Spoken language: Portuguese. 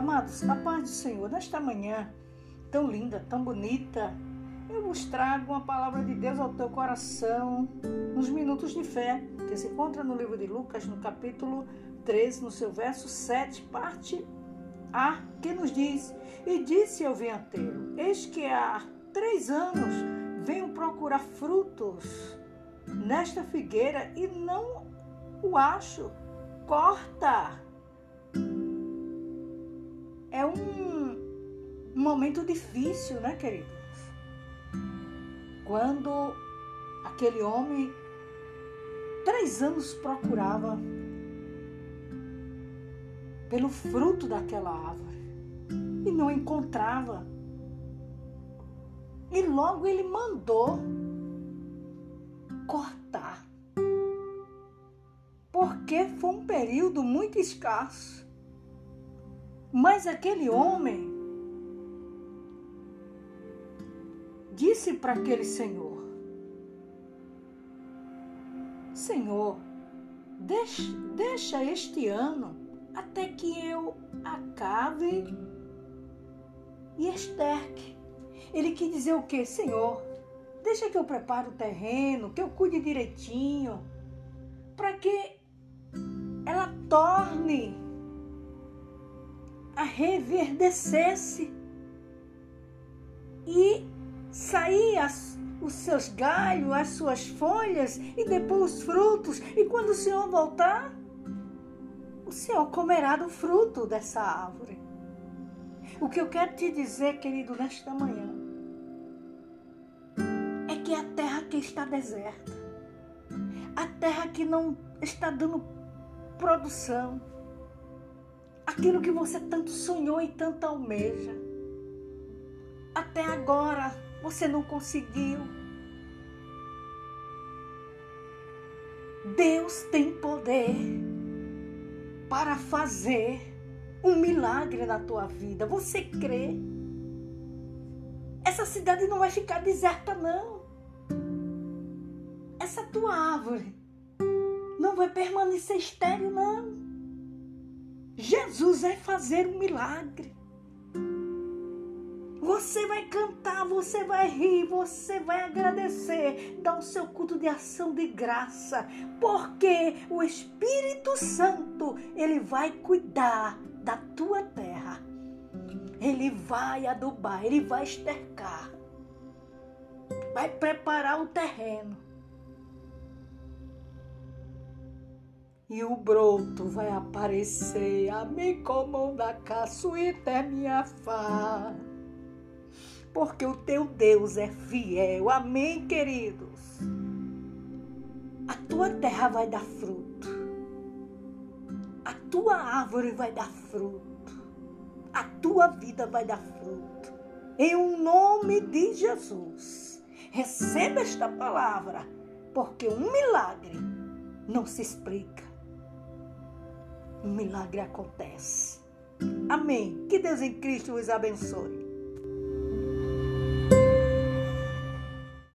Amados, a paz do Senhor, nesta manhã tão linda, tão bonita, eu vos trago uma palavra de Deus ao teu coração, nos minutos de fé, que se encontra no livro de Lucas, no capítulo 13, no seu verso 7, parte A, que nos diz: E disse ao venteiro: Eis que há três anos venho procurar frutos nesta figueira e não o acho. Corta! Momento difícil, né, queridos? Quando aquele homem, três anos, procurava pelo fruto daquela árvore e não encontrava. E logo ele mandou cortar. Porque foi um período muito escasso. Mas aquele homem disse para aquele senhor: Senhor, deixa, deixa este ano até que eu acabe e esterque. Ele quis dizer o quê? Senhor, deixa que eu prepare o terreno, que eu cuide direitinho, para que ela torne a reverdecer-se e sair as, os seus galhos, as suas folhas e depois os frutos. E quando o Senhor voltar, o Senhor comerá do fruto dessa árvore. O que eu quero te dizer, querido, nesta manhã, é que a terra que está deserta, a terra que não está dando produção, aquilo que você tanto sonhou e tanto almeja, até agora você não conseguiu. Deus tem poder para fazer um milagre na tua vida. Você crê? Essa cidade não vai ficar deserta, não. Essa tua árvore não vai permanecer estéril, não. Jesus vai fazer um milagre. Você vai cantar, você vai rir, você vai agradecer, dar o seu culto de ação de graça, porque o Espírito Santo, ele vai cuidar da tua terra. Ele vai adubar, ele vai estercar. Vai preparar o terreno. E o broto vai aparecer, a me comanda caçuíta é minha fá. Porque o teu Deus é fiel. Amém, queridos? A tua terra vai dar fruto a tua árvore vai dar fruto, a tua vida vai dar fruto. Em um nome de Jesus, receba esta palavra, porque um milagre não se explica. Um milagre acontece. Amém. Que Deus em Cristo os abençoe.